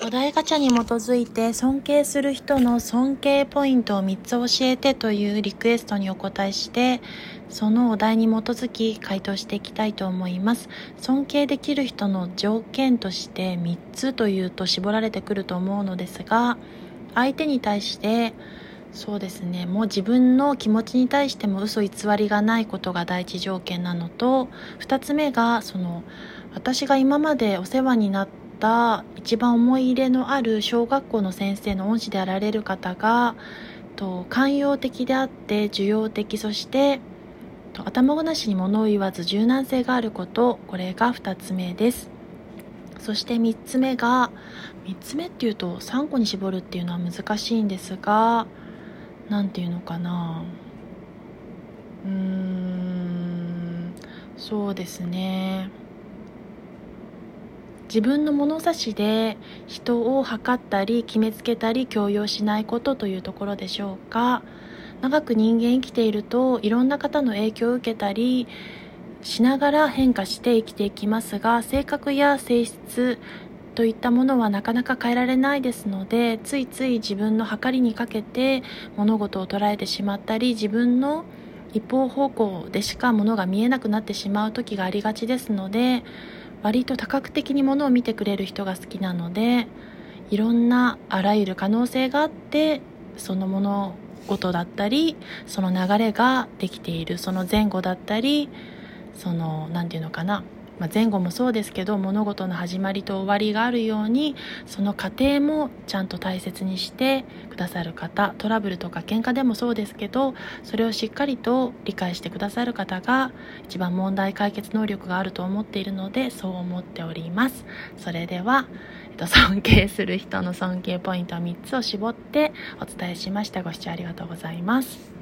お題ガチャに基づいて尊敬する人の尊敬ポイントを3つ教えてというリクエストにお答えしてそのお題に基づき回答していきたいと思います。尊敬できる人の条件として3つというと絞られてくると思うのですが相手に対してそうですねもう自分の気持ちに対しても嘘偽りがないことが第一条件なのと2つ目がその私が今までお世話になった一番思い入れのある小学校の先生の恩師であられる方がと寛容的であって受容的そしてと頭ごなしに物を言わず柔軟性があることこれが2つ目です。そして3つ目が3つ目っていうと3個に絞るっていうのは難しいんですが何て言うのかな。うーんそうですね。自分の物差しで人を測ったり決めつけたり強要しないことというところでしょうか。長く人間生きているといろんな方の影響を受けたりしながら変化して生きていきますが性格や性質といったものはなかなか変えられないですのでついつい自分の計りにかけて物事を捉えてしまったり自分の一方方向でしか物が見えなくなってしまう時がありがちですので割と多角的にものを見てくれる人が好きなのでいろんなあらゆる可能性があってそのものごとだったりその流れができているその前後だったりその何て言うのかな。まあ、前後もそうですけど物事の始まりと終わりがあるようにその過程もちゃんと大切にしてくださる方トラブルとか喧嘩でもそうですけどそれをしっかりと理解してくださる方が一番問題解決能力があると思っているのでそう思っております。それでは、えっと、尊敬する人の尊敬ポイント3つを絞ってお伝えしました。ご視聴ありがとうございます。